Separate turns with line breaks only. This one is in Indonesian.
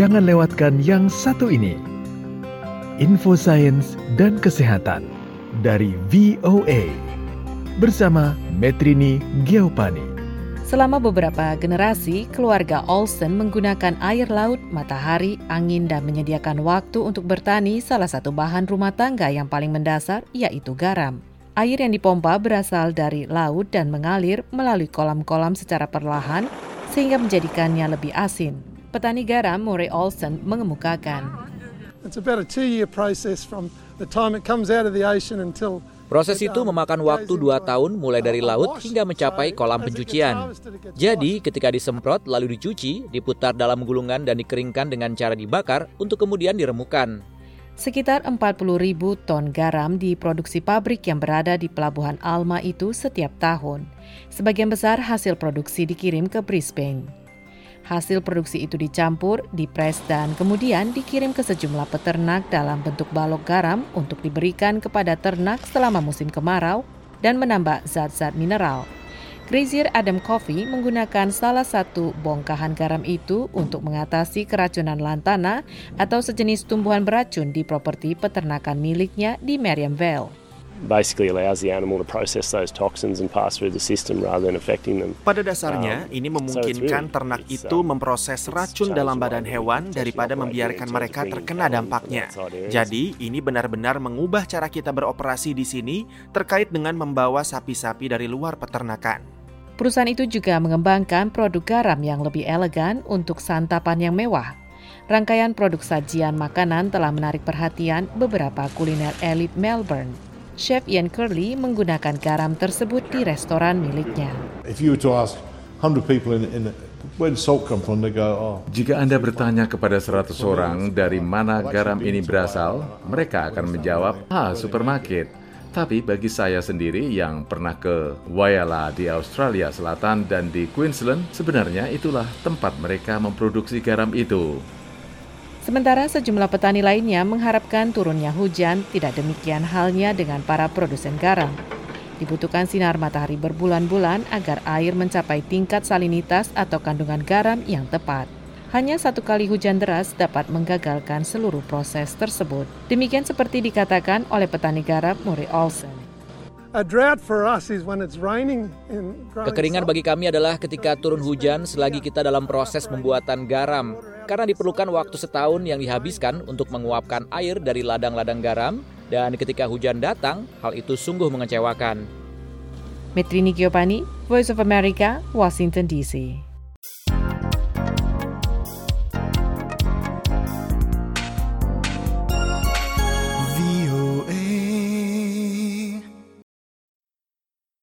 jangan lewatkan yang satu ini. Info Sains dan Kesehatan dari VOA bersama Metrini Geopani.
Selama beberapa generasi, keluarga Olsen menggunakan air laut, matahari, angin, dan menyediakan waktu untuk bertani salah satu bahan rumah tangga yang paling mendasar, yaitu garam. Air yang dipompa berasal dari laut dan mengalir melalui kolam-kolam secara perlahan sehingga menjadikannya lebih asin. Petani garam Murray Olsen mengemukakan.
It's about a two-year process from the time it comes out of the ocean until
Proses itu memakan waktu dua tahun mulai dari laut hingga mencapai kolam pencucian. Jadi ketika disemprot lalu dicuci, diputar dalam gulungan dan dikeringkan dengan cara dibakar untuk kemudian diremukan.
Sekitar 40 ribu ton garam diproduksi pabrik yang berada di pelabuhan Alma itu setiap tahun. Sebagian besar hasil produksi dikirim ke Brisbane. Hasil produksi itu dicampur, dipres, dan kemudian dikirim ke sejumlah peternak dalam bentuk balok garam untuk diberikan kepada ternak selama musim kemarau dan menambah zat-zat mineral. Grazier Adam Coffee menggunakan salah satu bongkahan garam itu untuk mengatasi keracunan lantana atau sejenis tumbuhan beracun di properti peternakan miliknya di Merriam Vale
basically allows the animal to process those toxins and pass through the system rather than affecting them.
Pada dasarnya, um, ini memungkinkan ternak itu um, memproses racun dalam badan hewan daripada membiarkan mereka terkena dampaknya. Jadi, ini benar-benar mengubah cara kita beroperasi di sini terkait dengan membawa sapi-sapi dari luar peternakan.
Perusahaan itu juga mengembangkan produk garam yang lebih elegan untuk santapan yang mewah. Rangkaian produk sajian makanan telah menarik perhatian beberapa kuliner elit Melbourne. Chef Ian Curley menggunakan garam tersebut di restoran miliknya.
Oh. Jika Anda bertanya kepada 100 orang dari mana garam ini berasal, mereka akan menjawab, ah, supermarket. Tapi bagi saya sendiri yang pernah ke Wayala di Australia Selatan dan di Queensland, sebenarnya itulah tempat mereka memproduksi garam itu.
Sementara sejumlah petani lainnya mengharapkan turunnya hujan tidak demikian halnya dengan para produsen garam. Dibutuhkan sinar matahari berbulan-bulan agar air mencapai tingkat salinitas atau kandungan garam yang tepat. Hanya satu kali hujan deras dapat menggagalkan seluruh proses tersebut. Demikian seperti dikatakan oleh petani garam Murray Olsen.
Kekeringan bagi kami adalah ketika turun hujan selagi kita dalam proses pembuatan garam, karena diperlukan waktu setahun yang dihabiskan untuk menguapkan air dari ladang-ladang garam, dan ketika hujan datang, hal itu sungguh mengecewakan.
Metrini Giovanni, Voice of America, Washington DC.